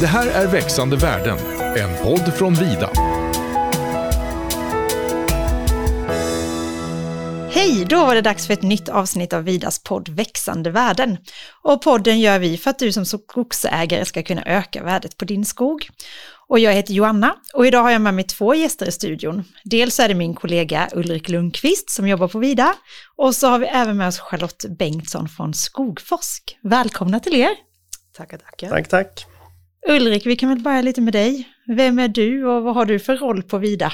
Det här är Växande världen, en podd från Vida. Hej, då var det dags för ett nytt avsnitt av Vidas podd Växande värden. Och podden gör vi för att du som skogsägare ska kunna öka värdet på din skog. Och jag heter Joanna och idag har jag med mig två gäster i studion. Dels är det min kollega Ulrik Lundqvist som jobbar på Vida och så har vi även med oss Charlotte Bengtsson från Skogforsk. Välkomna till er! Tackar, tackar. Tack, tack. Ulrik, vi kan väl börja lite med dig. Vem är du och vad har du för roll på Vida?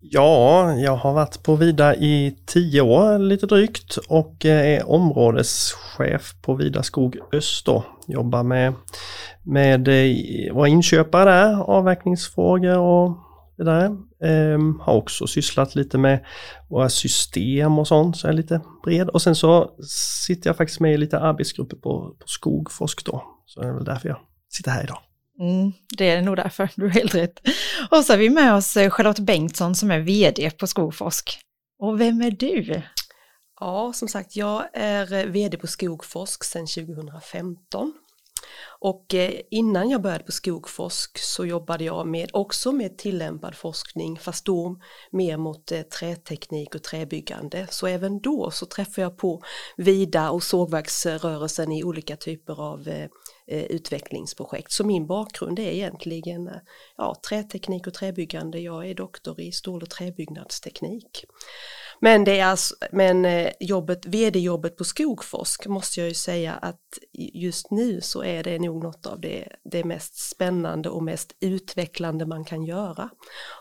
Ja, jag har varit på Vida i tio år lite drygt och eh, är områdeschef på Vida Skog Öst då. Jobbar med, med eh, våra inköpare där, avverkningsfrågor och det där. Ehm, har också sysslat lite med våra system och sånt, så jag är lite bred. Och sen så sitter jag faktiskt med i lite arbetsgrupper på, på Skogforsk då. Så det är väl därför jag sitter här idag. Mm, det är nog därför, du har helt rätt. Och så har vi med oss eh, Charlotte Bengtsson som är vd på Skogforsk. Och vem är du? Ja, som sagt, jag är eh, vd på Skogforsk sedan 2015. Och eh, innan jag började på Skogforsk så jobbade jag med, också med tillämpad forskning fast då mer mot eh, träteknik och träbyggande. Så även då så träffade jag på vida och sågverksrörelsen i olika typer av eh, utvecklingsprojekt. Så min bakgrund är egentligen ja, träteknik och träbyggande. Jag är doktor i stål och träbyggnadsteknik. Men, det är alltså, men eh, jobbet, vd-jobbet på Skogforsk måste jag ju säga att just nu så är det nog något av det, det mest spännande och mest utvecklande man kan göra.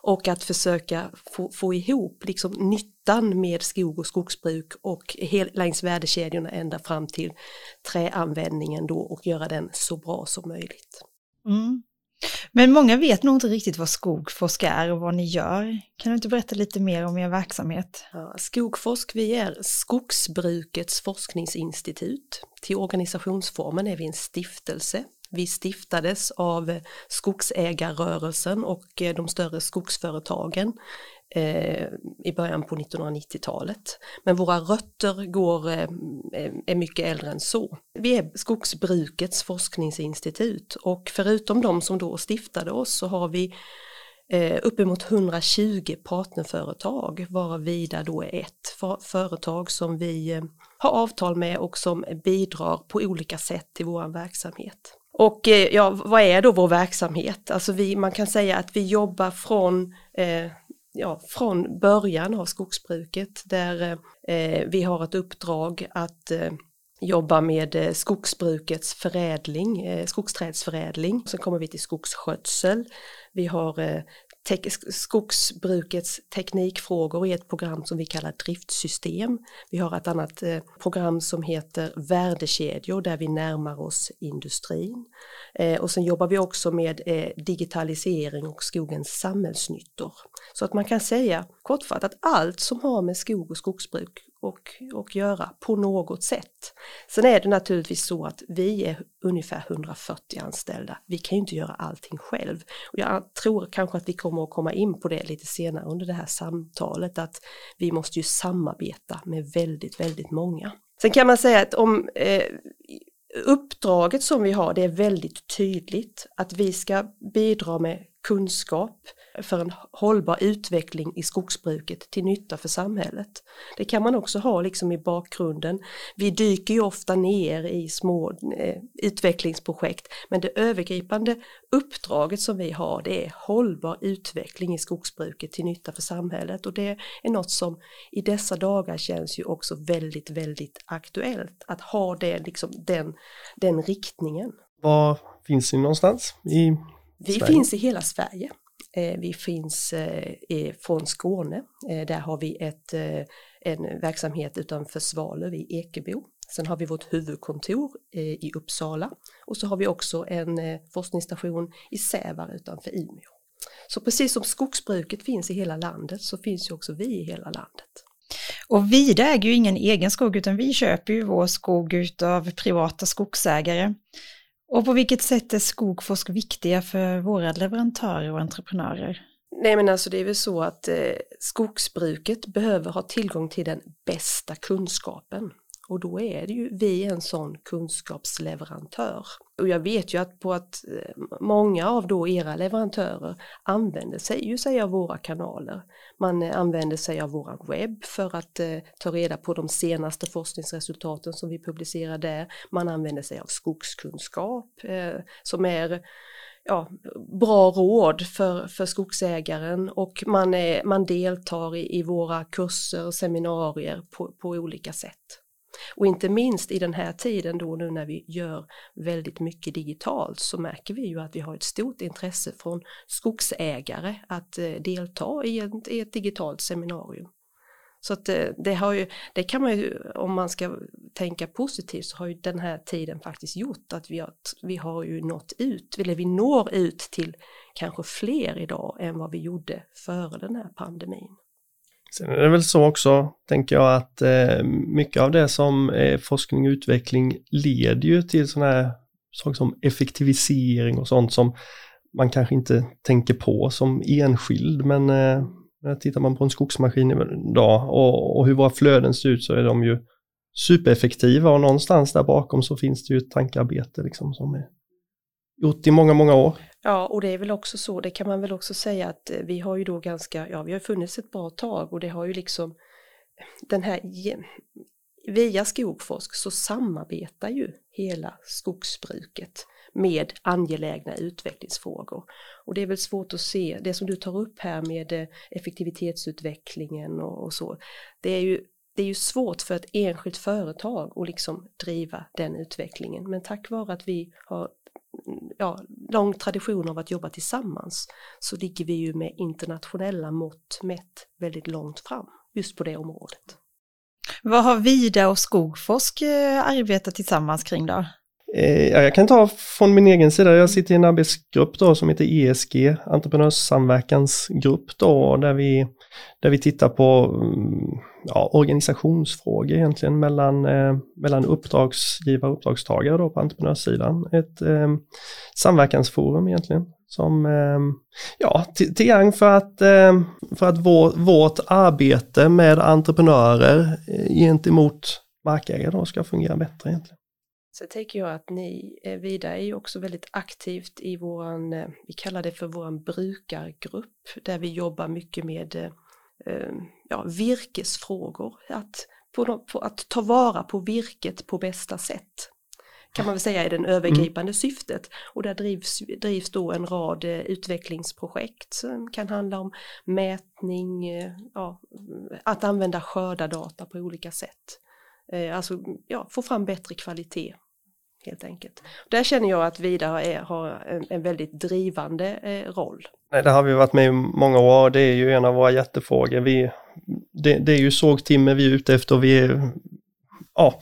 Och att försöka få, få ihop liksom nyttan med skog och skogsbruk och hel, längs värdekedjorna ända fram till träanvändningen då och göra den så bra som möjligt. Mm. Men många vet nog inte riktigt vad Skogforsk är och vad ni gör. Kan du inte berätta lite mer om er verksamhet? Ja, Skogforsk, vi är Skogsbrukets forskningsinstitut. Till organisationsformen är vi en stiftelse. Vi stiftades av skogsägarrörelsen och eh, de större skogsföretagen eh, i början på 1990-talet. Men våra rötter går, eh, är mycket äldre än så. Vi är skogsbrukets forskningsinstitut och förutom de som då stiftade oss så har vi eh, uppemot 120 partnerföretag varav Vida då är ett företag som vi eh, har avtal med och som bidrar på olika sätt till vår verksamhet. Och eh, ja, vad är då vår verksamhet? Alltså vi, man kan säga att vi jobbar från eh, ja, från början av skogsbruket där eh, vi har ett uppdrag att eh, jobba med eh, skogsbrukets förädling, eh, skogsträdsförädling. Sen kommer vi till skogsskötsel. Vi har eh, te skogsbrukets teknikfrågor i ett program som vi kallar driftsystem. Vi har ett annat eh, program som heter värdekedjor där vi närmar oss industrin. Eh, och sen jobbar vi också med eh, digitalisering och skogens samhällsnyttor. Så att man kan säga kortfattat allt som har med skog och skogsbruk och, och göra på något sätt. Sen är det naturligtvis så att vi är ungefär 140 anställda. Vi kan ju inte göra allting själv. Och jag tror kanske att vi kommer att komma in på det lite senare under det här samtalet att vi måste ju samarbeta med väldigt, väldigt många. Sen kan man säga att om eh, uppdraget som vi har det är väldigt tydligt att vi ska bidra med kunskap, för en hållbar utveckling i skogsbruket till nytta för samhället. Det kan man också ha liksom i bakgrunden. Vi dyker ju ofta ner i små eh, utvecklingsprojekt men det övergripande uppdraget som vi har det är hållbar utveckling i skogsbruket till nytta för samhället och det är något som i dessa dagar känns ju också väldigt, väldigt aktuellt att ha det, liksom, den, den riktningen. Var finns ni någonstans i vi Sverige. finns i hela Sverige. Eh, vi finns eh, från Skåne. Eh, där har vi ett, en verksamhet utanför Svalöv i Ekebo. Sen har vi vårt huvudkontor i Uppsala och så har vi också en forskningsstation i Sävar utanför Umeå. Så precis som skogsbruket finns i hela landet så finns ju också vi i hela landet. Och Vida äger ju ingen egen skog utan vi köper ju vår skog av privata skogsägare. Och på vilket sätt är Skogforsk viktiga för våra leverantörer och entreprenörer? Nej men alltså det är väl så att eh, skogsbruket behöver ha tillgång till den bästa kunskapen och då är det ju vi en sån kunskapsleverantör. Och jag vet ju att på att eh, många av då era leverantörer använder sig ju sig av våra kanaler. Man eh, använder sig av våran webb för att eh, ta reda på de senaste forskningsresultaten som vi publicerar där. Man använder sig av skogskunskap eh, som är ja, bra råd för, för skogsägaren och man, är, man deltar i, i våra kurser och seminarier på, på olika sätt. Och inte minst i den här tiden då nu när vi gör väldigt mycket digitalt så märker vi ju att vi har ett stort intresse från skogsägare att eh, delta i ett, i ett digitalt seminarium. Så att det, det, har ju, det kan man ju, om man ska tänka positivt, så har ju den här tiden faktiskt gjort att vi har, vi har ju nått ut, eller vi når ut till kanske fler idag än vad vi gjorde före den här pandemin. Sen är det väl så också, tänker jag, att eh, mycket av det som är forskning och utveckling leder ju till sådana här saker som effektivisering och sånt som man kanske inte tänker på som enskild, men eh, tittar man på en skogsmaskin idag och, och hur våra flöden ser ut så är de ju supereffektiva och någonstans där bakom så finns det ju ett tankearbete liksom som är gjort i många, många år. Ja, och det är väl också så, det kan man väl också säga att eh, vi har ju då ganska, ja vi har funnits ett bra tag och det har ju liksom den här, via Skogforsk så samarbetar ju hela skogsbruket med angelägna utvecklingsfrågor. Och det är väl svårt att se, det som du tar upp här med eh, effektivitetsutvecklingen och, och så, det är ju det är ju svårt för ett enskilt företag att liksom driva den utvecklingen men tack vare att vi har ja, lång tradition av att jobba tillsammans så ligger vi ju med internationella mått mätt väldigt långt fram just på det området. Vad har Vida och Skogforsk eh, arbetat tillsammans kring då? Eh, jag kan ta från min egen sida, jag sitter i en arbetsgrupp då som heter ESG, entreprenörssamverkansgrupp då, där vi, där vi tittar på mm, ja, organisationsfrågor egentligen mellan, eh, mellan uppdragsgivare och uppdragstagare då på entreprenörssidan. Ett eh, samverkansforum egentligen som eh, ja, till, till gagn för att, eh, för att vår, vårt arbete med entreprenörer eh, gentemot markägare då ska fungera bättre egentligen. Så tänker jag att ni, eh, Vida, är ju också väldigt aktivt i våran, eh, vi kallar det för våran brukargrupp, där vi jobbar mycket med eh, Eh, ja, virkesfrågor, att, på, på, att ta vara på virket på bästa sätt kan man väl säga är det övergripande mm. syftet. Och där drivs, drivs då en rad eh, utvecklingsprojekt som kan handla om mätning, eh, ja, att använda skördadata på olika sätt. Alltså ja, få fram bättre kvalitet helt enkelt. Där känner jag att Vida är, har en, en väldigt drivande eh, roll. Nej, det har vi varit med i många år det är ju en av våra hjärtefrågor. Vi, det, det är ju sågtimmer vi är ute efter vi är, ja,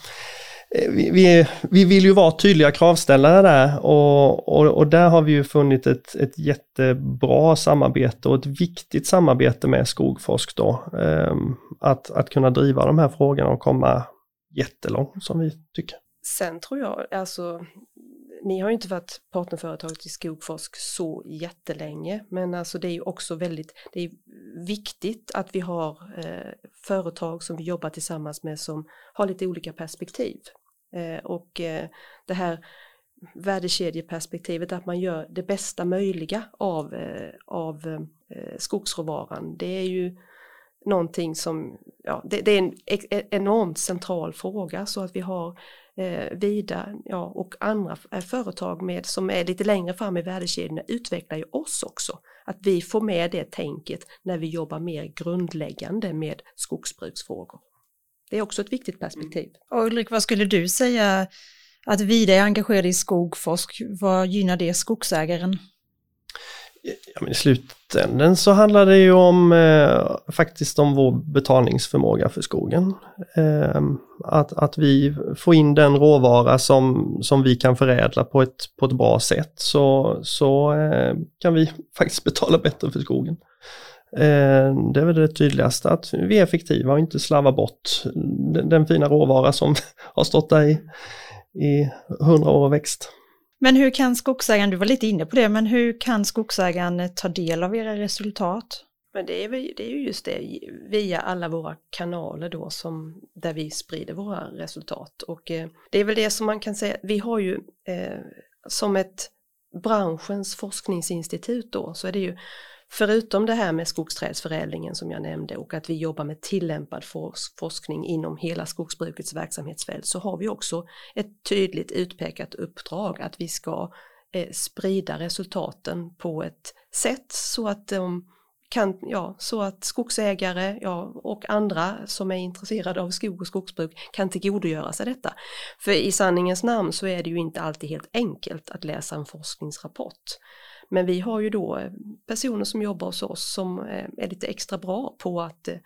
eh, vi, vi, vi, vill ju vara tydliga kravställare där och, och, och, där har vi ju funnit ett, ett jättebra samarbete och ett viktigt samarbete med Skogforsk då. Eh, att, att kunna driva de här frågorna och komma jättelångt som vi tycker. Sen tror jag, alltså ni har ju inte varit partnerföretag till Skogforsk så jättelänge, men alltså det är ju också väldigt, det är viktigt att vi har eh, företag som vi jobbar tillsammans med som har lite olika perspektiv. Eh, och eh, det här värdekedjeperspektivet, att man gör det bästa möjliga av, eh, av eh, skogsråvaran, det är ju någonting som, ja, det, det är en enormt central fråga så att vi har eh, Vida ja, och andra eh, företag med, som är lite längre fram i värdekedjorna utvecklar ju oss också. Att vi får med det tänket när vi jobbar mer grundläggande med skogsbruksfrågor. Det är också ett viktigt perspektiv. Och Ulrik, vad skulle du säga att Vida är engagerad i skogforsk, vad gynnar det skogsägaren? Ja, men I slutändan så handlar det ju om eh, faktiskt om vår betalningsförmåga för skogen. Eh, att, att vi får in den råvara som, som vi kan förädla på ett, på ett bra sätt så, så eh, kan vi faktiskt betala bättre för skogen. Eh, det är väl det tydligaste, att vi är effektiva och inte slarvar bort den, den fina råvara som har stått där i, i hundra år och växt. Men hur kan skogsägaren, du var lite inne på det, men hur kan skogsägaren eh, ta del av era resultat? Men det är, det är ju just det, via alla våra kanaler då som, där vi sprider våra resultat. Och eh, det är väl det som man kan säga, vi har ju eh, som ett branschens forskningsinstitut då, så är det ju Förutom det här med skogsträdsförädlingen som jag nämnde och att vi jobbar med tillämpad forskning inom hela skogsbrukets verksamhetsfält så har vi också ett tydligt utpekat uppdrag att vi ska eh, sprida resultaten på ett sätt så att de kan, ja, så att skogsägare ja, och andra som är intresserade av skog och skogsbruk kan tillgodogöra sig detta. För i sanningens namn så är det ju inte alltid helt enkelt att läsa en forskningsrapport. Men vi har ju då eh, personer som jobbar hos oss som eh, är lite extra bra på att eh,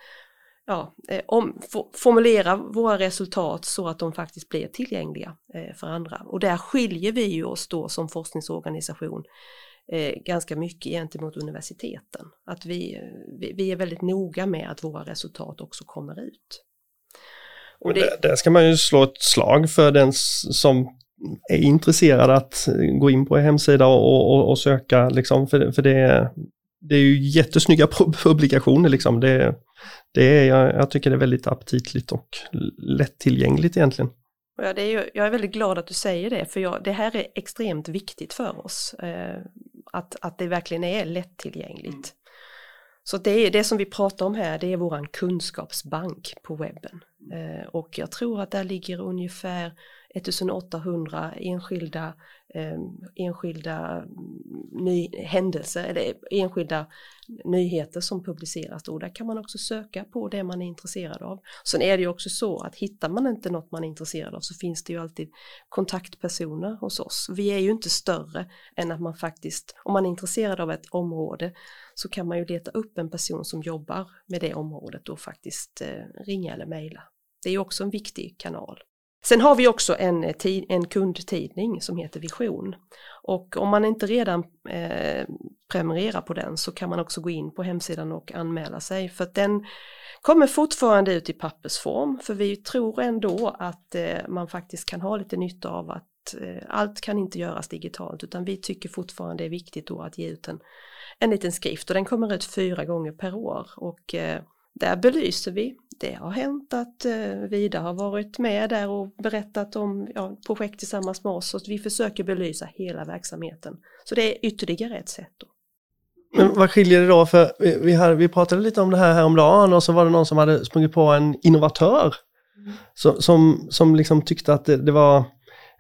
ja, om, formulera våra resultat så att de faktiskt blir tillgängliga för andra. Och där skiljer vi ju oss då som forskningsorganisation ganska mycket gentemot universiteten. Att vi, vi, är väldigt noga med att våra resultat också kommer ut. Och det... Där ska man ju slå ett slag för den som är intresserad att gå in på en hemsida och, och, och söka, liksom, för, för det, det är ju jättesnygga publikationer. Liksom. Det, det är, jag, jag tycker det är väldigt aptitligt och lättillgängligt egentligen. Ja, det är ju, jag är väldigt glad att du säger det, för jag, det här är extremt viktigt för oss. Eh, att, att det verkligen är lättillgängligt. Mm. Så det, det som vi pratar om här, det är våran kunskapsbank på webben. Eh, och jag tror att där ligger ungefär 1800 enskilda, eh, enskilda ny, händelser eller enskilda nyheter som publiceras och där kan man också söka på det man är intresserad av. Sen är det ju också så att hittar man inte något man är intresserad av så finns det ju alltid kontaktpersoner hos oss. Vi är ju inte större än att man faktiskt, om man är intresserad av ett område så kan man ju leta upp en person som jobbar med det området och faktiskt eh, ringa eller mejla. Det är ju också en viktig kanal. Sen har vi också en, eh, en kundtidning som heter Vision. Och om man inte redan eh, prenumererar på den så kan man också gå in på hemsidan och anmäla sig. För att den kommer fortfarande ut i pappersform för vi tror ändå att eh, man faktiskt kan ha lite nytta av att eh, allt kan inte göras digitalt utan vi tycker fortfarande det är viktigt då att ge ut en, en liten skrift och den kommer ut fyra gånger per år. Och eh, där belyser vi. Det har hänt att eh, Vida har varit med där och berättat om ja, projekt tillsammans med oss och vi försöker belysa hela verksamheten. Så det är ytterligare ett sätt. Då. Men vad skiljer det då? För vi, här, vi pratade lite om det här häromdagen och så var det någon som hade sprungit på en innovatör mm. så, som, som liksom tyckte att det, det var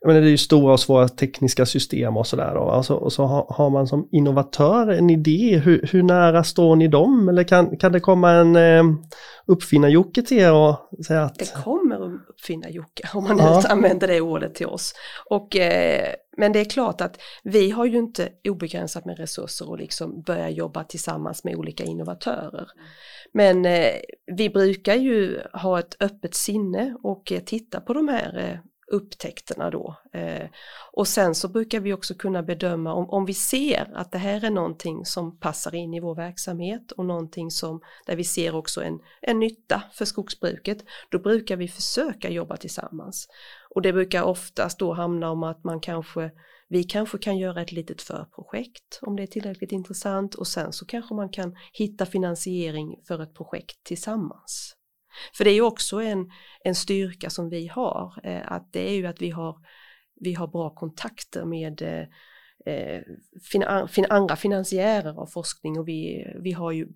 jag menar, det är ju stora och svåra tekniska system och sådär. Och, alltså, och så har, har, man som innovatör en idé, hur, hur, nära står ni dem? Eller kan, kan det komma en eh, uppfinnar-Jocke till er och säga att... Det kommer uppfinnar-Jocke om man ja. använder det ordet till oss. Och, eh, men det är klart att vi har ju inte obegränsat med resurser och liksom börja jobba tillsammans med olika innovatörer. Men eh, vi brukar ju ha ett öppet sinne och eh, titta på de här eh, upptäckterna då. Eh, och sen så brukar vi också kunna bedöma om, om vi ser att det här är någonting som passar in i vår verksamhet och någonting som där vi ser också en, en nytta för skogsbruket, då brukar vi försöka jobba tillsammans. Och det brukar oftast då hamna om att man kanske vi kanske kan göra ett litet förprojekt om det är tillräckligt intressant och sen så kanske man kan hitta finansiering för ett projekt tillsammans. För det är ju också en, en styrka som vi har, eh, att det är ju att vi har, vi har bra kontakter med eh, eh fin, fin, andra finansiärer av forskning och vi, vi har ju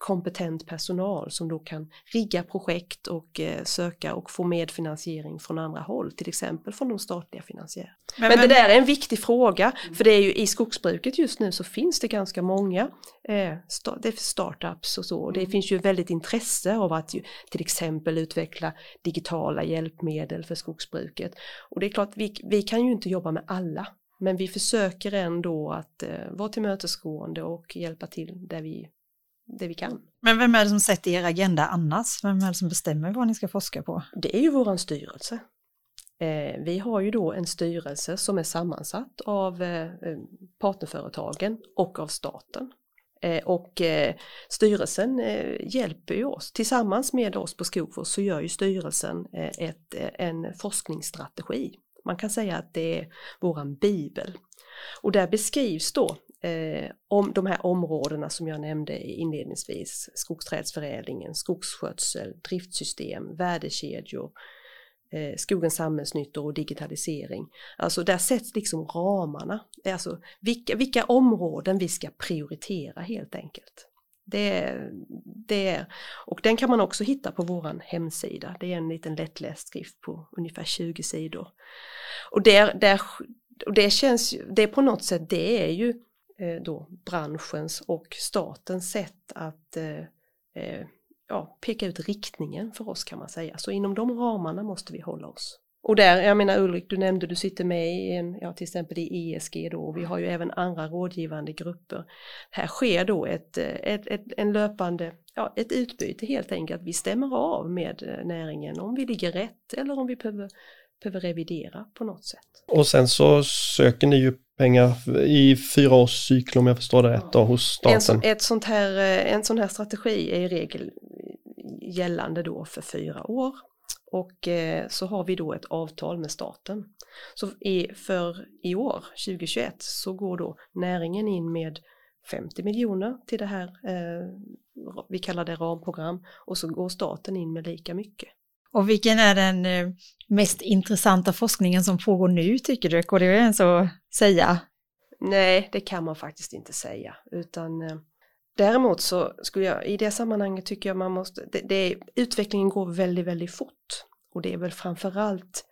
kompetent personal som då kan rigga projekt och eh, söka och få medfinansiering från andra håll, till exempel från de statliga finansiärerna. Men, men, det där är en viktig fråga, för det är ju i skogsbruket just nu så finns det ganska många eh, sta det är startups och så, och det mm. finns ju väldigt intresse av att ju, till exempel utveckla digitala hjälpmedel för skogsbruket. Och det är klart, vi, vi kan ju inte jobba med alla, men vi försöker ändå att eh, vara tillmötesgående och hjälpa till där vi det vi kan. Men vem är det som sätter er agenda annars? Vem är det som bestämmer vad ni ska forska på? Det är ju våran styrelse. Eh, vi har ju då en styrelse som är sammansatt av eh, partnerföretagen och av staten. Eh, och styrelsen hjälper ju oss, tillsammans med oss på Skogfors så gör ju styrelsen ett, en forskningsstrategi. Man kan säga att det är våran bibel. Och där beskrivs då eh, om de här områdena som jag nämnde inledningsvis, skogsträdsförädlingen, skogsskötsel, driftsystem, värdekedjor, eh, skogens samhällsnyttor och digitalisering. Alltså där sätts liksom ramarna, eh, alltså vilka, vilka områden vi ska prioritera helt enkelt. Det, det är, och den kan man också hitta på våran hemsida. Det är en liten lättläst skrift på ungefär 20 sidor. Och, där, där, och det känns ju, det på något sätt, det är ju Eh, då branschens och statens sätt att eh, eh, ja, peka ut riktningen för oss kan man säga. Så inom de ramarna måste vi hålla oss. Och där, jag menar Ulrik, du nämnde du sitter med i en, ja till exempel i ESG då, och vi har ju även andra rådgivande grupper. Här sker då ett, eh, ett, ett, en löpande, ja ett utbyte helt enkelt. Vi stämmer av med eh, näringen om vi ligger rätt eller om vi behöver, behöver revidera på något sätt. Och sen så söker ni ju pengar i fyra års cykel om jag förstår det rätt då, hos staten. En, ett sånt här, en sån här strategi är i regel gällande då för fyra år och eh, så har vi då ett avtal med staten. Så i, för i år, 2021, så går då näringen in med 50 miljoner till det här, eh, vi kallar det ramprogram, och så går staten in med lika mycket. Och vilken är den eh, mest intressanta forskningen som pågår nu tycker du? Går det ens att säga? Nej, det kan man faktiskt inte säga, utan eh, Däremot så skulle jag i det sammanhanget tycker jag man måste, det, det, utvecklingen går väldigt, väldigt fort och det är väl framförallt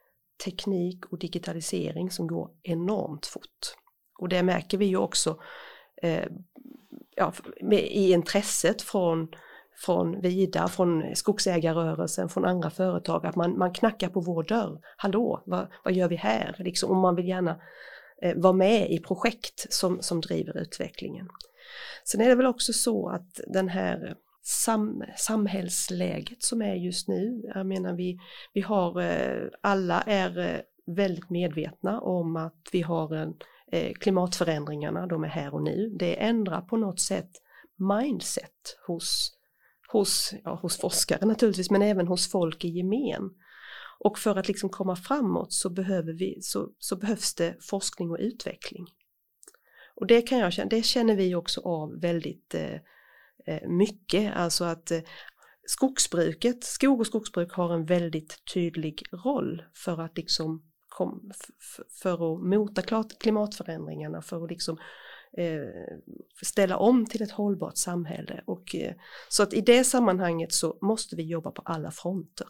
teknik och digitalisering som går enormt fort. Och det märker vi ju också eh, ja, med, i intresset från, från Vida, från skogsägarrörelsen, från andra företag, att man, man knackar på vår dörr. Hallå, vad, vad gör vi här? Liksom, och man vill gärna eh, vara med i projekt som, som driver utvecklingen. Sen är det väl också så att den här sam, samhällsläget som är just nu, jag menar vi, vi har, eh, alla är eh, väldigt medvetna om att vi har en, eh, klimatförändringarna, de är här och nu. Det ändrar på något sätt mindset hos, hos, ja, hos forskare naturligtvis, men även hos folk i gemen. Och för att liksom komma framåt så, behöver vi, så, så behövs det forskning och utveckling. Och det kan jag det känner vi också av väldigt eh, eh, mycket, alltså att eh, skogsbruket, skog och skogsbruk har en väldigt tydlig roll för att liksom kom, för att mota klimatförändringarna, för att liksom eh, ställa om till ett hållbart samhälle. Och, eh, så att i det sammanhanget så måste vi jobba på alla fronter.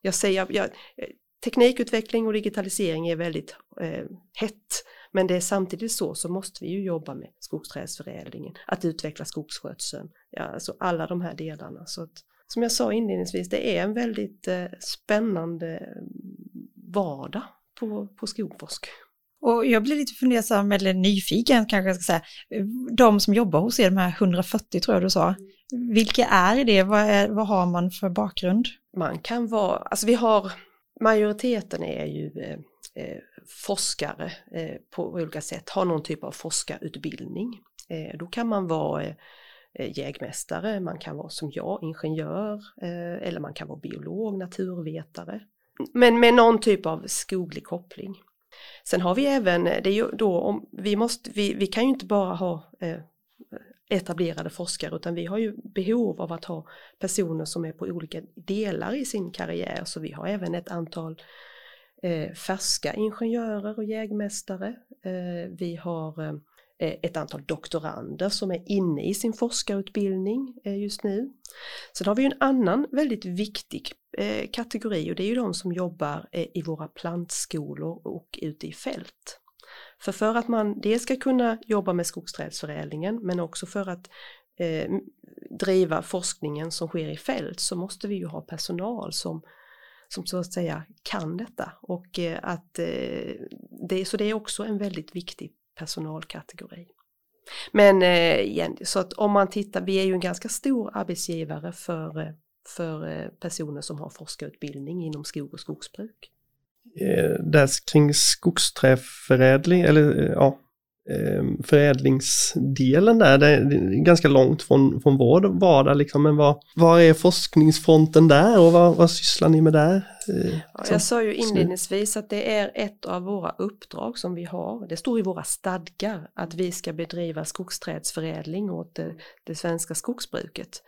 Jag säger, jag, eh, teknikutveckling och digitalisering är väldigt eh, hett men det är samtidigt så så måste vi ju jobba med skogsträdsförädlingen, att utveckla skogsskötseln, ja, alltså alla de här delarna. Så att, som jag sa inledningsvis, det är en väldigt eh, spännande mm, vardag på, på Skogforsk. Och jag blir lite fundersam, eller nyfiken kanske jag ska säga, de som jobbar hos er, de här 140 tror jag du sa, vilka är det? Vad, är, vad har man för bakgrund? Man kan vara, alltså vi har, majoriteten är ju eh, eh forskare eh, på olika sätt, har någon typ av forskarutbildning. Eh, då kan man vara eh, jägmästare, man kan vara som jag, ingenjör eller man kan vara biolog, naturvetare. Men med någon typ av skoglig koppling. Sen har vi även, eh, det är ju då om, vi måste, vi, vi kan ju inte bara ha eh, etablerade forskare utan vi har ju behov av att ha personer som är på olika delar i sin karriär så vi har även ett antal eh, färska ingenjörer och jägmästare. Eh, vi har eh, Eh, ett antal doktorander som är inne i sin forskarutbildning eh, just nu. Sen har vi en annan väldigt viktig eh, kategori och det är ju de som jobbar i våra plantskolor och ute i fält. För för att man dels ska kunna jobba med skogsträdsförädlingen men också för att eh, driva forskningen som sker i fält så måste vi ju ha personal som som så att säga kan detta och eh, att eh, det, så det är också en väldigt viktig personalkategori. Men eh, igen, så att om man tittar, vi är ju en ganska stor arbetsgivare för, eh, för eh, personer som har forskarutbildning inom skog och skogsbruk. Där kring skogsträförädling, eller ja, förädlingsdelen där. Det är ganska långt från, från vår vardag liksom, men vad, vad är forskningsfronten där och vad, vad sysslar ni med där? Eh, ja, jag sa ju inledningsvis att det är ett av våra uppdrag som vi har. Det står i våra stadgar att vi ska bedriva skogsträdsförädling åt det, det svenska skogsbruket.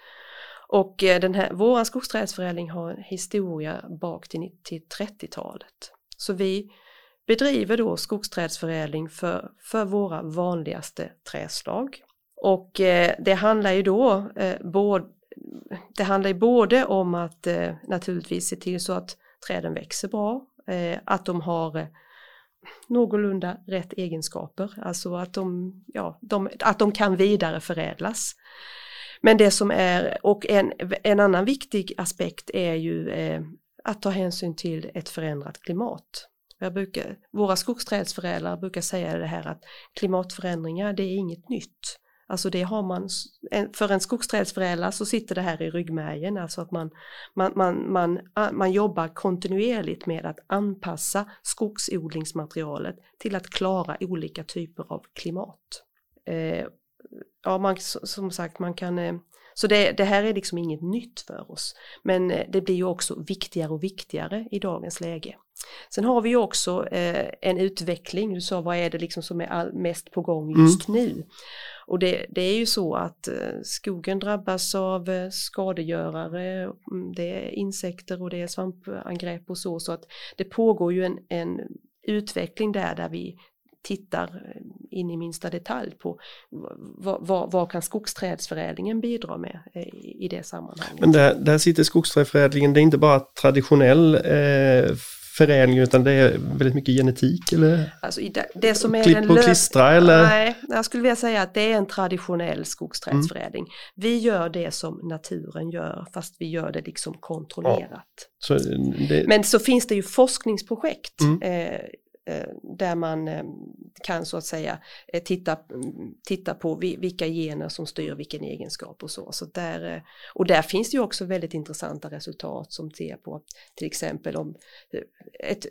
Och eh, den här, vår skogsträdsförädling har en historia bak till, till 30-talet. Så vi bedriver då skogsträdsförädling för, för våra vanligaste träslag. Och eh, det handlar ju då eh, både, det handlar ju både om att eh, naturligtvis se till så att träden växer bra, eh, att de har eh, någorlunda rätt egenskaper, alltså att de, ja, de, att de kan vidareförädlas. Men det som är, och en, en annan viktig aspekt är ju eh, att ta hänsyn till ett förändrat klimat. Jag brukar, våra skogsträdsförädlare brukar säga det här att klimatförändringar det är inget nytt. Alltså det har man, för en skogsträdsförädlare så sitter det här i ryggmärgen, alltså att man, man, man, man, man jobbar kontinuerligt med att anpassa skogsodlingsmaterialet till att klara olika typer av klimat. Eh, ja, man, som sagt, man kan eh, så det, det, här är liksom inget nytt för oss. Men eh, det blir ju också viktigare och viktigare i dagens läge. Sen har vi ju också eh, en utveckling, du sa vad är det liksom som är all, mest på gång just mm. nu? Och det, det, är ju så att eh, skogen drabbas av eh, skadegörare, mm, det är insekter och det är svampangrepp och så, så att det pågår ju en, en utveckling där, där vi tittar eh, in i minsta detalj på vad, vad, vad kan skogsträdsförädlingen bidra med i det sammanhanget. Men där, där sitter skogsträdsförädlingen, det är inte bara traditionell eh, förädling utan det är väldigt mycket genetik eller? Alltså det, det som är Klipp och klistra eller? Nej, jag skulle vilja säga att det är en traditionell skogsträdsförädling. Mm. Vi gör det som naturen gör fast vi gör det liksom kontrollerat. Ja. Så det... Men så finns det ju forskningsprojekt mm. eh, Eh, Eh, där man eh, kan så att säga eh, titta, mm, titta på vilka gener som styr vilken egenskap och så. så där, och där finns det ju också väldigt intressanta resultat som ser på till exempel om ett,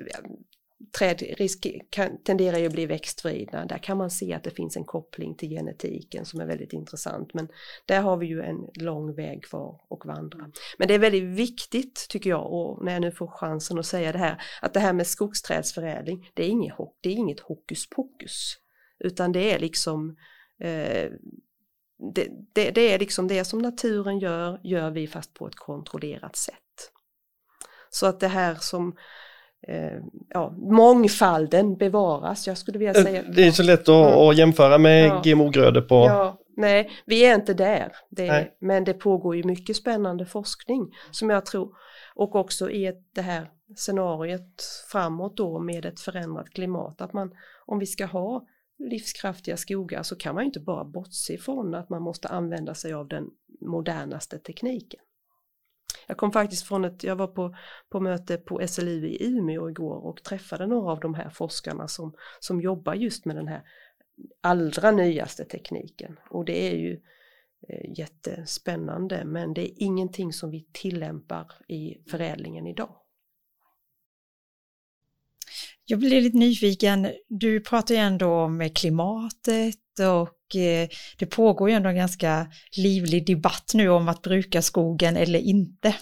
träd risk, kan, tenderar ju att bli växtvridna. Där kan man se att det finns en koppling till genetiken som är väldigt intressant. Men där har vi ju en lång väg kvar att vandra. Men det är väldigt viktigt tycker jag och när jag nu får chansen att säga det här att det här med skogsträdsförädling det är inget, det är inget hokus pokus utan det är liksom eh, det, det, det är liksom det som naturen gör, gör vi fast på ett kontrollerat sätt. Så att det här som ja, mångfalden bevaras. Jag skulle vilja eh, säga. Det är så lätt att, mm. jämföra med ja. GMO-grödor på... Ja, nej, vi är inte där. Det, men det pågår ju mycket spännande forskning som jag tror och också i ett, det här scenariet framåt då med ett förändrat klimat att man om vi ska ha livskraftiga skogar så kan man inte bara bortse ifrån att man måste använda sig av den modernaste tekniken. Jag kom faktiskt från ett, jag var på, på möte på SLU i Umeå igår och träffade några av de här forskarna som, som jobbar just med den här allra nyaste tekniken och det är ju eh, jättespännande men det är ingenting som vi tillämpar i förädlingen idag. Jag blir lite nyfiken, du pratar ju ändå om klimatet och Eh, det pågår ju ändå en ganska livlig debatt nu om att bruka skogen eller inte.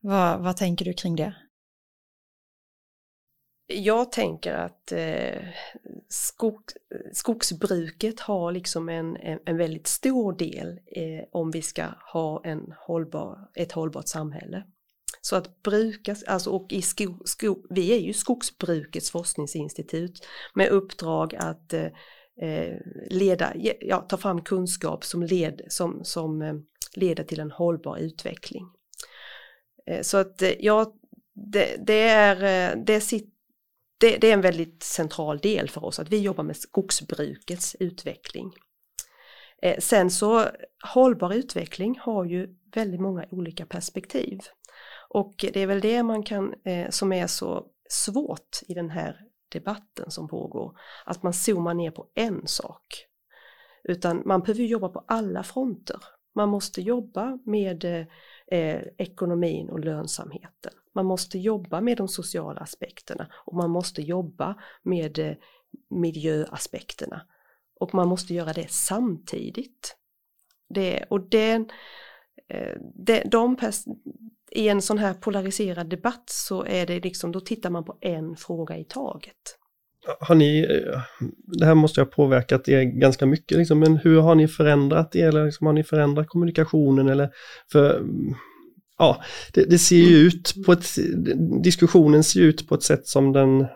Vad, vad tänker du kring det? Jag tänker att eh, skog, skogsbruket har liksom en, en, en väldigt stor del eh, om vi ska ha en hållbar, ett hållbart samhälle. Så att bruka, alltså och i skog, sko, vi är ju skogsbrukets forskningsinstitut med uppdrag att eh, eh, leda, ja, ta fram kunskap som, led, som, som eh, leder till en hållbar utveckling. Eh, så att eh, ja, det, det är, eh, det, det, det, det är en väldigt central del för oss att vi jobbar med skogsbrukets utveckling. Eh, sen så hållbar utveckling har ju väldigt många olika perspektiv. Och det är väl det man kan, som är så svårt i den här debatten som pågår. Att man zoomar ner på en sak. Utan man behöver jobba på alla fronter. Man måste jobba med eh, ekonomin och lönsamheten. Man måste jobba med de sociala aspekterna och man måste jobba med eh, miljöaspekterna. och man måste göra det samtidigt. Det, och den, Eh, de, de, I en sån här polariserad debatt så är det liksom, då tittar man på en fråga i taget. Har ni, eh, det här måste ha påverkat er ganska mycket, liksom, men hur har ni förändrat er? Eller liksom, har ni förändrat kommunikationen? Eller, för, mm, ja, det, det ser ju ut på ett, diskussionen ser ut på ett sätt som den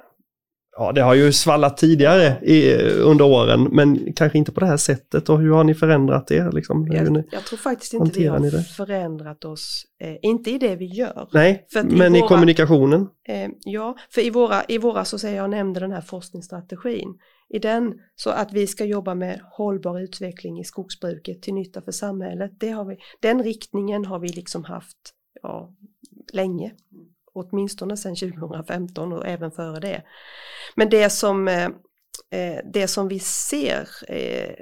ja, det har ju svallat tidigare i, under åren, men kanske inte på det här sättet. Och hur har ni förändrat det? Liksom? Jag, jag, tror faktiskt inte vi har förändrat oss, eh, inte i det vi gör. Nej, men i, våra, i kommunikationen? Eh, ja, för i våra, i våra, så säger jag nämnde den här forskningsstrategin, i den så att vi ska jobba med hållbar utveckling i skogsbruket till nytta för samhället. Det har vi, den riktningen har vi liksom haft ja, länge åtminstone sedan 2015 och även före det. Men det som, eh, eh, det som vi ser eh,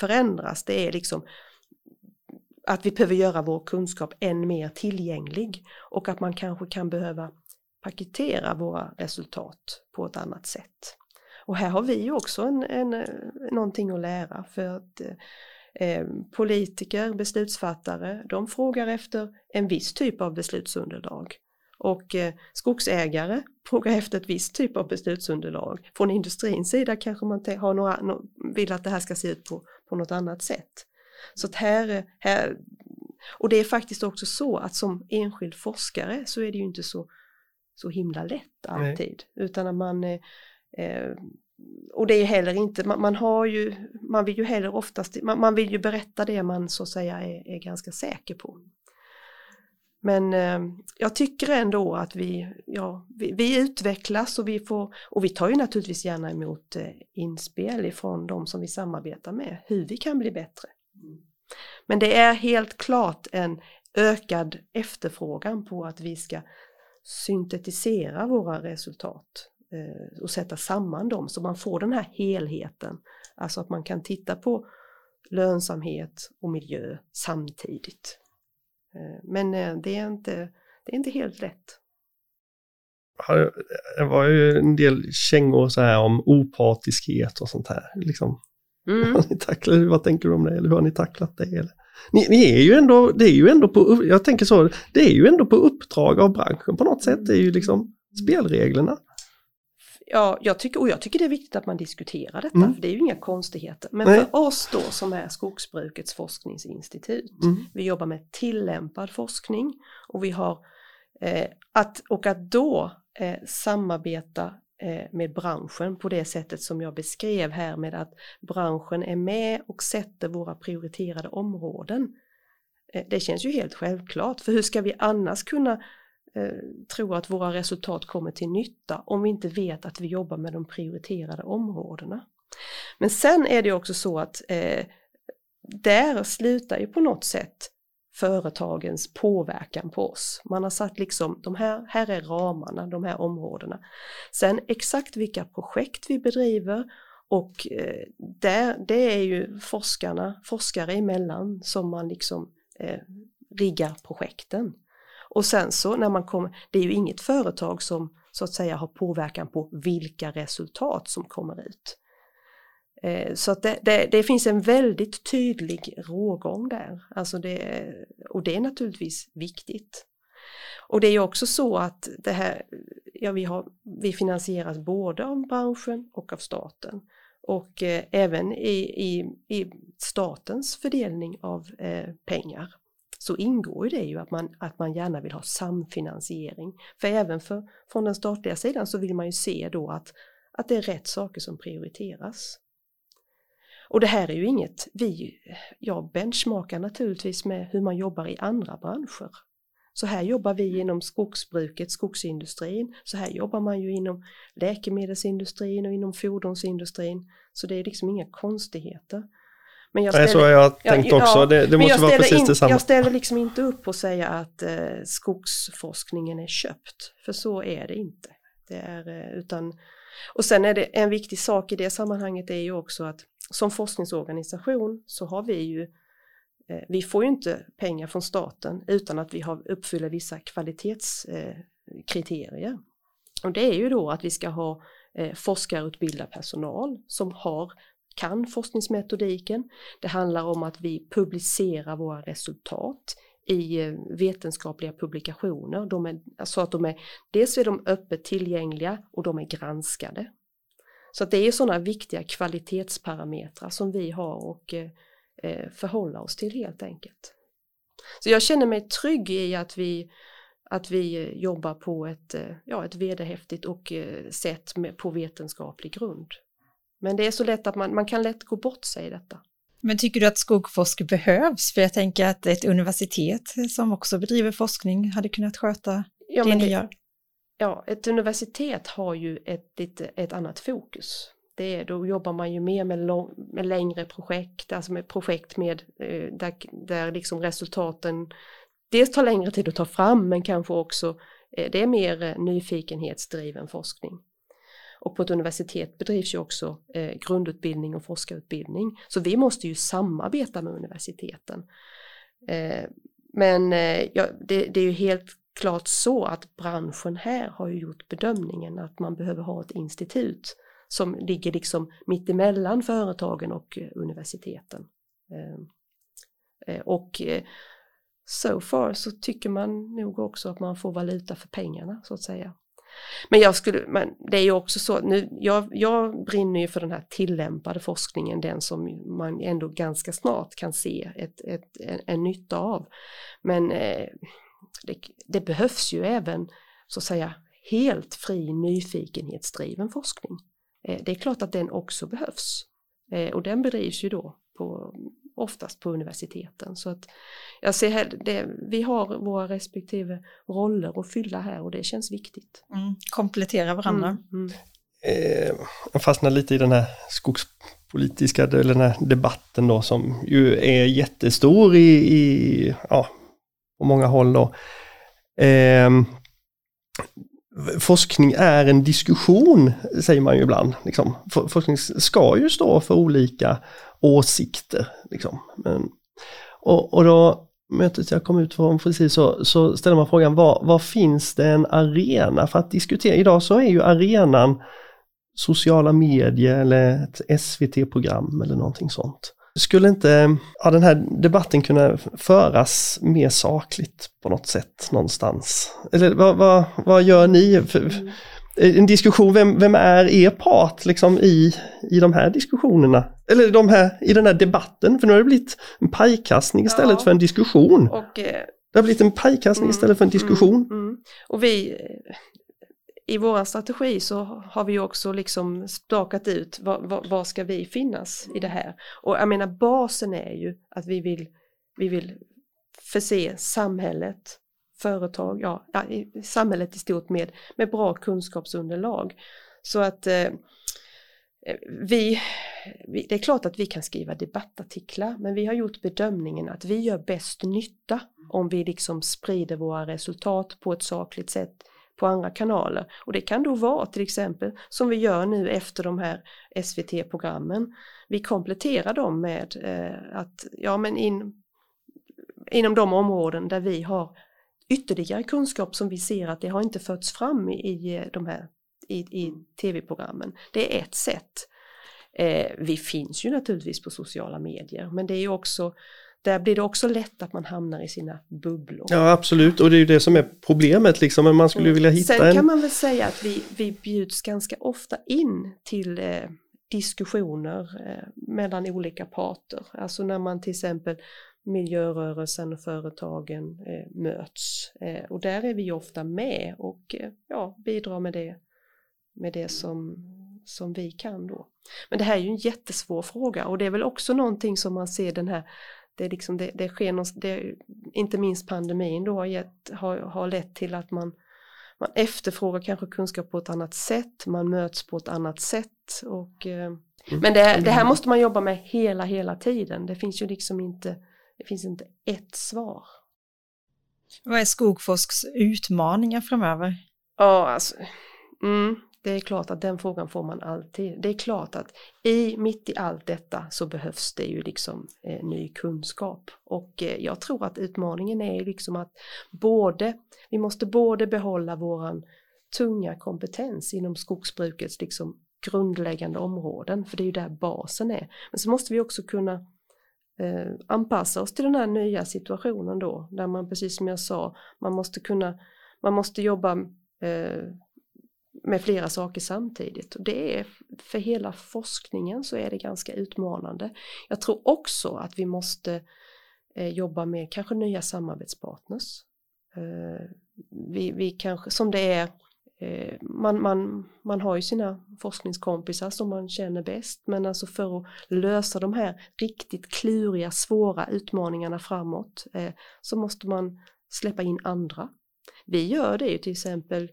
förändras det är liksom att vi behöver göra vår kunskap än mer tillgänglig och att man kanske kan behöva paketera våra resultat på ett annat sätt. Och här har vi ju också en, en, eh, någonting att lära för att eh, eh, politiker, beslutsfattare, de frågar efter en viss typ av beslutsunderlag. Och eh, skogsägare frågar efter ett visst typ av beslutsunderlag. Från industrins sida kanske man har några, vill att det här ska se ut på, på något annat sätt. Så att här, här, och det är faktiskt också så att som enskild forskare så är det ju inte så, så himla lätt alltid. Nej. Utan att man eh, eh, och det är heller inte, man, man, har ju, man vill ju heller oftast, man, man, vill ju berätta det man så att säga är, är ganska säker på. Men eh, jag tycker ändå att vi, ja, vi, vi, utvecklas och vi får, och vi tar ju naturligtvis gärna emot eh, inspel ifrån de som vi samarbetar med, hur vi kan bli bättre. Men det är helt klart en ökad efterfrågan på att vi ska syntetisera våra resultat eh, och sätta samman dem så man får den här helheten. Alltså att man kan titta på lönsamhet och miljö samtidigt. Eh, men eh, det är inte, det är inte helt lätt. Det var ju en del kängor så här om opartiskhet och sånt här. Liksom. Mm. tacklat, vad tänker du om det? Eller hur har ni tacklat det? Eller? Ni, ni, är ju ändå, det är ju ändå på, jag tänker så, det är ju ändå på uppdrag av branschen på något sätt. Det är ju liksom spelreglerna ja, jag tycker, och jag tycker det är viktigt att man diskuterar detta, mm. för det är ju inga konstigheter. Men Nej. för oss då som är Skogsbrukets forskningsinstitut, mm. vi jobbar med tillämpad forskning och vi har eh, att, och att då eh, samarbeta eh, med branschen på det sättet som jag beskrev här med att branschen är med och sätter våra prioriterade områden. Eh, det känns ju helt självklart, för hur ska vi annars kunna Eh, tro att våra resultat kommer till nytta om vi inte vet att vi jobbar med de prioriterade områdena. Men sen är det också så att eh, där slutar ju på något sätt företagens påverkan på oss. Man har satt liksom, de här, här är ramarna, de här områdena. Sen exakt vilka projekt vi bedriver och eh, där, det är ju forskarna, forskare emellan som man liksom eh, riggar projekten. Och sen så när man kommer, det är ju inget företag som så att säga har påverkan på vilka resultat som kommer ut. Eh, så att det, det, det, finns en väldigt tydlig rågång där, alltså det, och det är naturligtvis viktigt. Och det är ju också så att det här, ja, vi, har, vi finansieras både av branschen och av staten. Och eh, även i, i, i statens fördelning av eh, pengar så ingår ju det ju att man, att man gärna vill ha samfinansiering. För även för, från den statliga sidan så vill man ju se då att, att det är rätt saker som prioriteras. Och det här är ju inget, vi, jag benchmarkar naturligtvis med hur man jobbar i andra branscher. Så här jobbar vi inom skogsbruket, skogsindustrin, så här jobbar man ju inom läkemedelsindustrin och inom fordonsindustrin. Så det är liksom inga konstigheter. Men jag ställer, Nej, så har jag tänkt ja, också. Det, det måste vara precis in, detsamma. Jag ställer liksom inte upp och säga att eh, skogsforskningen är köpt. För så är det inte. Det är, eh, utan, och sen är det en viktig sak i det sammanhanget är ju också att som forskningsorganisation så har vi ju eh, vi får ju inte pengar från staten utan att vi har uppfyller vissa kvalitetskriterier. Eh, och det är ju då att vi ska ha eh, forskarutbildad personal som har kan forskningsmetodiken. Det handlar om att vi publicerar våra resultat i eh, vetenskapliga publikationer. De är, alltså att de är, dels är de öppet tillgängliga och de är granskade. Så att det är sådana viktiga kvalitetsparametrar som vi har och eh, eh, förhålla oss till helt enkelt. Så jag känner mig trygg i att vi, att vi eh, jobbar på ett, eh, ja, ett vederhäftigt och sätt med, på vetenskaplig grund. Men det är så lätt att man, man kan lätt gå bort sig i detta. Men tycker du att skogforsk behövs? För jag tänker att ett universitet som också bedriver forskning hade kunnat sköta ja, det ni gör. Ja, ett universitet har ju ett, ett, ett annat fokus. Det är, då jobbar man ju mer med, lång, med längre projekt, alltså med projekt med, eh, där, där liksom resultaten dels tar längre tid att ta fram men kanske också eh, det är mer eh, nyfikenhetsdriven forskning. Och på ett universitet bedrivs ju också eh, grundutbildning och forskarutbildning. Så vi måste ju samarbeta med universiteten. Eh, men eh, ja, det, det, är ju helt klart så att branschen här har ju gjort bedömningen att man behöver ha ett institut som ligger liksom mittemellan företagen och eh, universiteten. Eh, eh, och eh, so far så tycker man nog också att man får valuta för pengarna så att säga. Men jag skulle, men det är ju också så, nu, jag, jag brinner ju för den här tillämpade forskningen, den som man ändå ganska snart kan se ett, ett, en, en nytta av. Men eh, det, det, behövs ju även så att säga helt fri nyfikenhetsdriven forskning. Eh, det är klart att den också behövs. Eh, och den bedrivs ju då på oftast på universiteten. Så att jag ser här, det, vi har våra respektive roller att fylla här och det känns viktigt. Mm, komplettera varandra. Mm, mm. Eh, jag fastnar lite i den här skogspolitiska, eller den här debatten då som ju är jättestor i, i ja, på många håll då. Eh, forskning är en diskussion, säger man ju ibland. Liksom. Forskning ska ju stå för olika åsikter. Liksom. Men, och, och då mötet jag kom ut från precis så, så ställer man frågan var, var finns det en arena för att diskutera? Idag så är ju arenan sociala medier eller ett SVT-program eller någonting sånt. Skulle inte ja, den här debatten kunna föras mer sakligt på något sätt någonstans? Eller vad, vad, vad gör ni? För, mm. en diskussion, vem, vem är er part liksom i, i de här diskussionerna? Eller de här, i den här debatten, för nu har det blivit en pajkastning istället ja. för en diskussion. Och, eh, det har blivit en pajkastning mm, istället för en diskussion. Mm, mm. Och vi, i vår strategi så har vi också liksom stakat ut vad, vad, ska vi finnas i det här. Och jag menar basen är ju att vi vill, vi vill förse samhället, företag, ja, ja samhället i stort med, med bra kunskapsunderlag. Så att eh, vi, vi, det är klart att vi kan skriva debattartiklar men vi har gjort bedömningen att vi gör bäst nytta om vi liksom sprider våra resultat på ett sakligt sätt på andra kanaler. Och det kan då vara till exempel som vi gör nu efter de här SVT-programmen. Vi kompletterar dem med eh, att, ja men in, inom de områden där vi har ytterligare kunskap som vi ser att det har inte förts fram i eh, de här i, i tv-programmen. Det är ett sätt. Eh, vi finns ju naturligtvis på sociala medier men det är ju också där blir det också lätt att man hamnar i sina bubblor. Ja absolut och det är ju det som är problemet liksom, men man skulle mm. vilja hitta Sen en... kan man väl säga att vi, vi bjuds ganska ofta in till eh, diskussioner eh, mellan olika parter. Alltså när man till exempel miljörörelsen och företagen eh, möts. Eh, och där är vi ofta med och eh, ja, bidrar med det, med det som, som vi kan då. Men det här är ju en jättesvår fråga och det är väl också någonting som man ser den här det, liksom, det, det sker någon, det, inte minst pandemin då har, gett, har, har lett till att man, man efterfrågar kanske kunskap på ett annat sätt, man möts på ett annat sätt. Och, eh, mm. Men det, det, här måste man jobba med hela, hela tiden. Det finns ju liksom inte, det finns inte ett svar. Vad är Skogforsks utmaningar framöver? Ja, alltså, mm, det är klart att den frågan får man alltid. Det är klart att i, mitt i allt detta så behövs det ju liksom eh, ny kunskap. Och eh, jag tror att utmaningen är liksom att både, vi måste både behålla våran tunga kompetens inom skogsbrukets liksom grundläggande områden, för det är ju där basen är. Men så måste vi också kunna eh, anpassa oss till den här nya situationen då, där man precis som jag sa, man måste kunna, man måste jobba eh, med flera saker samtidigt. Och det är, för hela forskningen så är det ganska utmanande. Jag tror också att vi måste eh, jobba med kanske nya samarbetspartners. Eh, vi, vi kanske, som det är Eh, man, man, man har ju sina forskningskompisar som man känner bäst men alltså för att lösa de här riktigt kluriga, svåra utmaningarna framåt eh, så måste man släppa in andra. Vi gör det ju till exempel eh,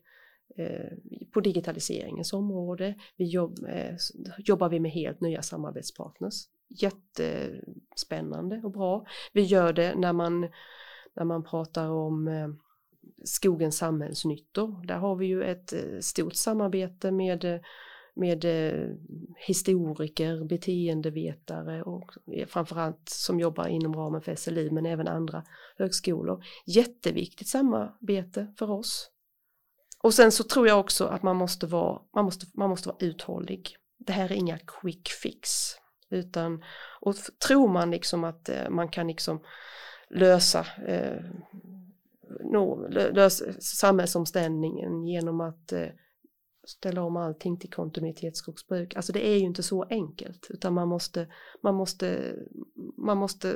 Eh, på digitaliseringens område vi jobb, eh, jobbar vi med helt nya samarbetspartners. Jättespännande och bra. Vi gör det när man, när man pratar om eh, skogens samhällsnyttor. Där har vi ju ett stort samarbete med, med historiker, beteendevetare och framförallt som jobbar inom ramen för SLI men även andra högskolor. Jätteviktigt samarbete för oss. Och sen så tror jag också att man måste vara, man måste, man måste vara uthållig. Det här är inga quick fix. Utan, och tror man liksom att eh, man kan liksom lösa eh, no, lösa samhällsomställningen genom att eh, ställa om allting till kontinuitetsskogsbruk. Alltså det är ju inte så enkelt utan man måste, man måste, man måste,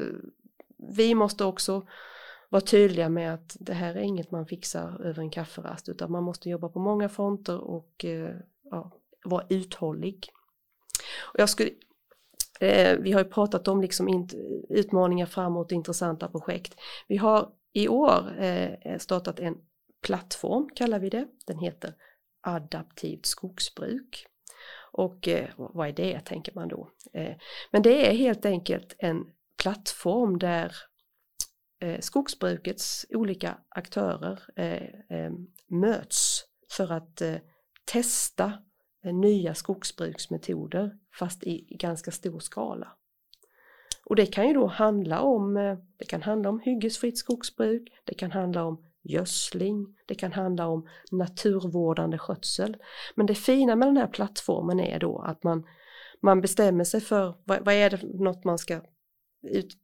vi måste också vara tydliga med att det här är inget man fixar över en kafferast utan man måste jobba på många fronter och eh, ja, vara uthållig. Och jag skulle, eh, vi har ju pratat om liksom utmaningar framåt, intressanta projekt. Vi har i år eh, startat en plattform kallar vi det. Den heter adaptivt skogsbruk. Och eh, vad är det tänker man då? Eh, men det är helt enkelt en plattform där eh, skogsbrukets olika aktörer eh, eh, möts för att eh, testa eh, nya skogsbruksmetoder fast i ganska stor skala. Och det kan ju då handla om, eh, det kan handla om hyggesfritt skogsbruk, det kan handla om gödsling, det kan handla om naturvårdande skötsel. Men det fina med den här plattformen är då att man, man bestämmer sig för vad, vad är det något man ska ut,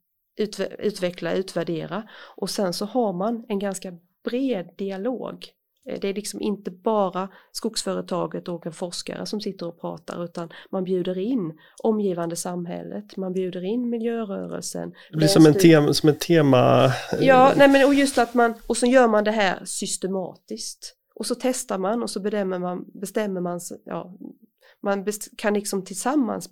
utveckla, utvärdera och sen så har man en ganska bred dialog Eh, det är liksom inte bara skogsföretaget och en forskare som sitter och pratar utan man bjuder in omgivande samhället, man bjuder in miljörörelsen. Det blir som, en tema, som ett tema. Eh, ja, nej men och just att man, och så gör man det här systematiskt. Och så testar man och så bestämmer man, bestämmer man, ja, man kan liksom tillsammans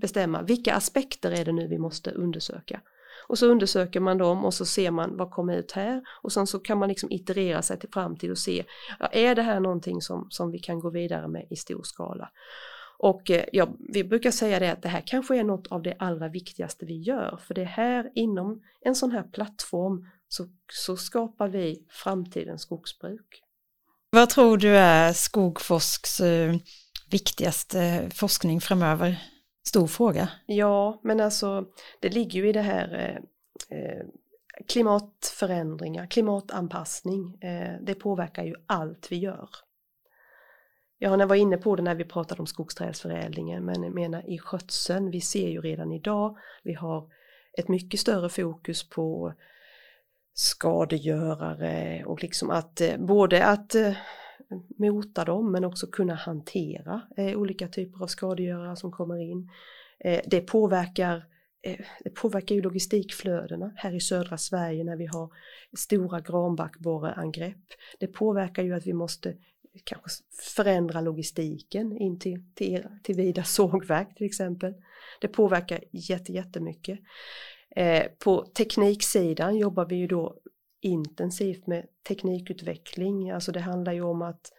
bestämma vilka aspekter är det nu vi måste undersöka. Och så undersöker man dem och så ser man vad kommer ut här och sen så kan man liksom iterera sig till framtid och se, ja, är det här någonting som, som vi kan gå vidare med i stor skala? Och eh, ja, vi brukar säga det att det här kanske är något av det allra viktigaste vi gör, för det är här inom en sån här plattform så, så skapar vi framtidens skogsbruk. Vad tror du är Skogforsks eh, viktigaste forskning framöver? Stor fråga. Ja, men alltså det ligger ju i det här eh, eh klimatförändringar, klimatanpassning. Eh, det påverkar ju allt vi gör. Jag var inne på det när vi pratade om skogsträdsförädlingen, men jag menar i skötseln, vi ser ju redan idag, vi har ett mycket större fokus på skadegörare och liksom att eh, både att eh, mota dem men också kunna hantera eh, olika typer av skadegörare som kommer in. Eh, det, påverkar, eh, det påverkar ju logistikflödena här i södra Sverige när vi har stora granbarkborreangrepp. Det påverkar ju att vi måste kanske förändra logistiken in till, till, till Vida sågverk till exempel. Det påverkar jätte, jättemycket. Eh, på tekniksidan jobbar vi ju då intensivt med teknikutveckling. Alltså det handlar ju om att,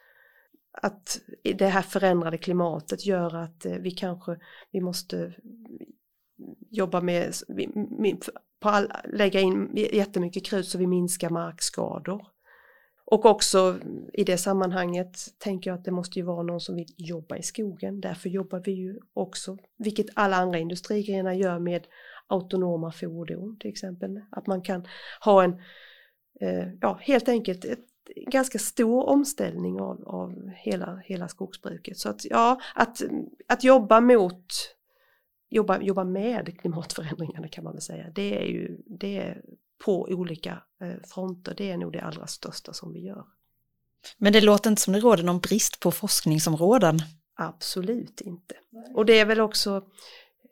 att det här förändrade klimatet gör att eh, vi kanske vi måste jobba med, på all, lägga in jättemycket krut så vi minskar markskador. Och också i det sammanhanget tänker jag att det måste ju vara någon som vill jobba i skogen. Därför jobbar vi ju också, vilket alla andra industrigrenar gör med autonoma fordon till exempel. Att man kan ha en ja, helt enkelt ett ganska stor omställning av, av hela, hela skogsbruket. Så att, ja, att, att jobba mot, jobba, jobba med klimatförändringarna kan man väl säga, det är ju det är på olika eh, fronter, det är nog det allra största som vi gör. Men det låter inte som det råder någon brist på forskningsområden. Absolut inte. Och det är väl också,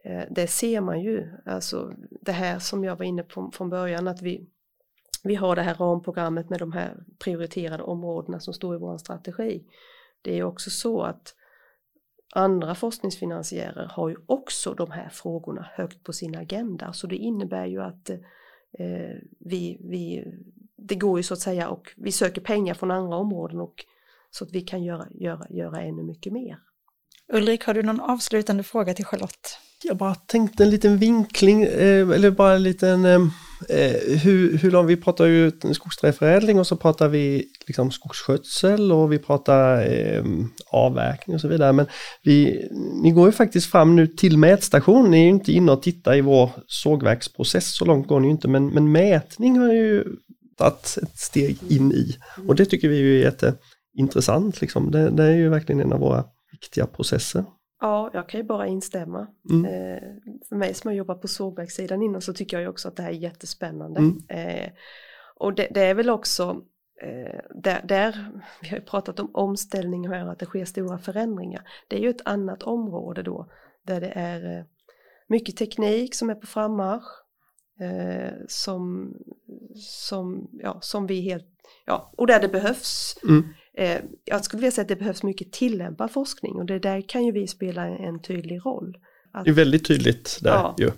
eh, det ser man ju, alltså det här som jag var inne på från början, att vi, vi har det här ramprogrammet med de här prioriterade områdena som står i vår strategi. Det är också så att andra forskningsfinansiärer har ju också de här frågorna högt på sin agenda. Så det innebär ju att eh, vi, vi, det går ju så att säga och vi söker pengar från andra områden och så att vi kan göra, göra, göra ännu mycket mer. Ulrik, har du någon avslutande fråga till Charlotte? Jag bara tänkte en liten vinkling, eh, eller bara en liten, eh, eh, hur, hur långt, vi pratar ju skogsträförädling och så pratar vi liksom skogsskötsel och vi pratar eh, avverkning och så vidare. Men vi, ni går ju faktiskt fram nu till mätstation, ni är ju inte inne och tittar i vår sågverksprocess, så långt går ni ju inte, men, men mätning har ju tagit ett steg in i. Och det tycker vi är jätteintressant, liksom. det, det är ju verkligen en av våra viktiga processer. Ja, jag kan ju bara instämma. Mm. Eh, för mig som har jobbat på sågverkssidan innan så tycker jag ju också att det här är jättespännande. Mm. Eh, och det, det, är väl också eh, där, där, vi har ju pratat om omställning här, att det sker stora förändringar. Det är ju ett annat område då, där det är eh, mycket teknik som är på frammarsch. Eh, som, som, ja, som vi helt, ja, och där det behövs. Mm eh, jag skulle vilja säga att det behövs mycket tillämpad forskning och det där kan ju vi spela en tydlig roll. Att, det är väldigt tydligt där ja. ju.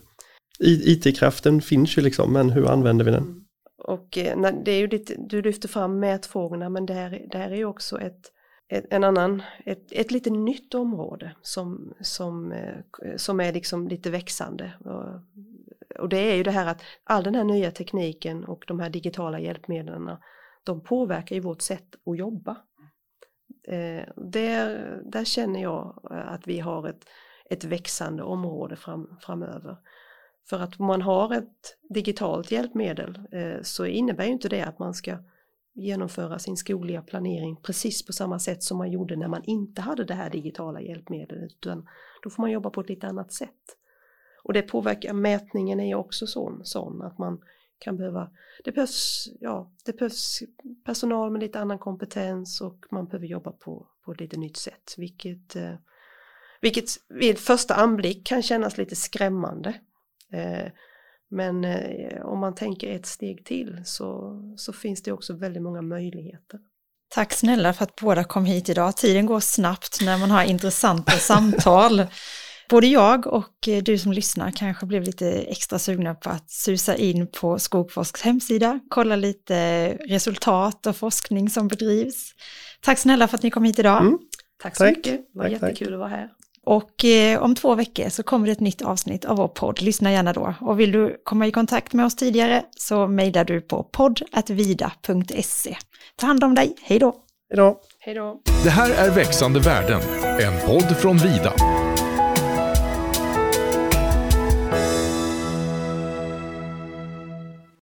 IT-kraften finns ju liksom, men hur använder vi den? Mm. Och eh, det är ju lite, du lyfter fram mätfrågorna, men det här, det här är ju också ett, ett, en annan, ett, ett lite nytt område som, som, eh, som är liksom lite växande. Och, och det är ju det här att all den här nya tekniken och de här digitala hjälpmedlen de påverkar ju vårt sätt att jobba. Eh, där, där känner jag eh, att vi har ett, ett växande område fram, framöver. För att om man har ett digitalt hjälpmedel eh, så innebär ju inte det att man ska genomföra sin skogliga planering precis på samma sätt som man gjorde när man inte hade det här digitala hjälpmedlet utan då får man jobba på ett lite annat sätt. Och det påverkar, mätningen är ju också sån, sån att man kan behöva, det behövs, ja, det behövs personal med lite annan kompetens och man behöver jobba på, på ett lite nytt sätt, vilket, eh, vilket vid första anblick kan kännas lite skrämmande. Eh, men eh, om man tänker ett steg till så, så finns det också väldigt många möjligheter. Tack snälla för att båda kom hit idag. Tiden går snabbt när man har intressanta samtal. Både jag och eh, du som lyssnar kanske blev lite extra sugna på att susa in på Skogforsks hemsida, kolla lite resultat och forskning som bedrivs. Tack snälla för att ni kom hit idag. Mm. Tack så tack. mycket, det var tack, jättekul tack. att vara här. Och eh, om två veckor så kommer det ett nytt avsnitt av vår podd. Lyssna gärna då. Och vill du komma i kontakt med oss tidigare så mejlar du på podd.vida.se. Ta hand om dig. Hej då! Hej då! Det här är Växande värden, en podd från Vida.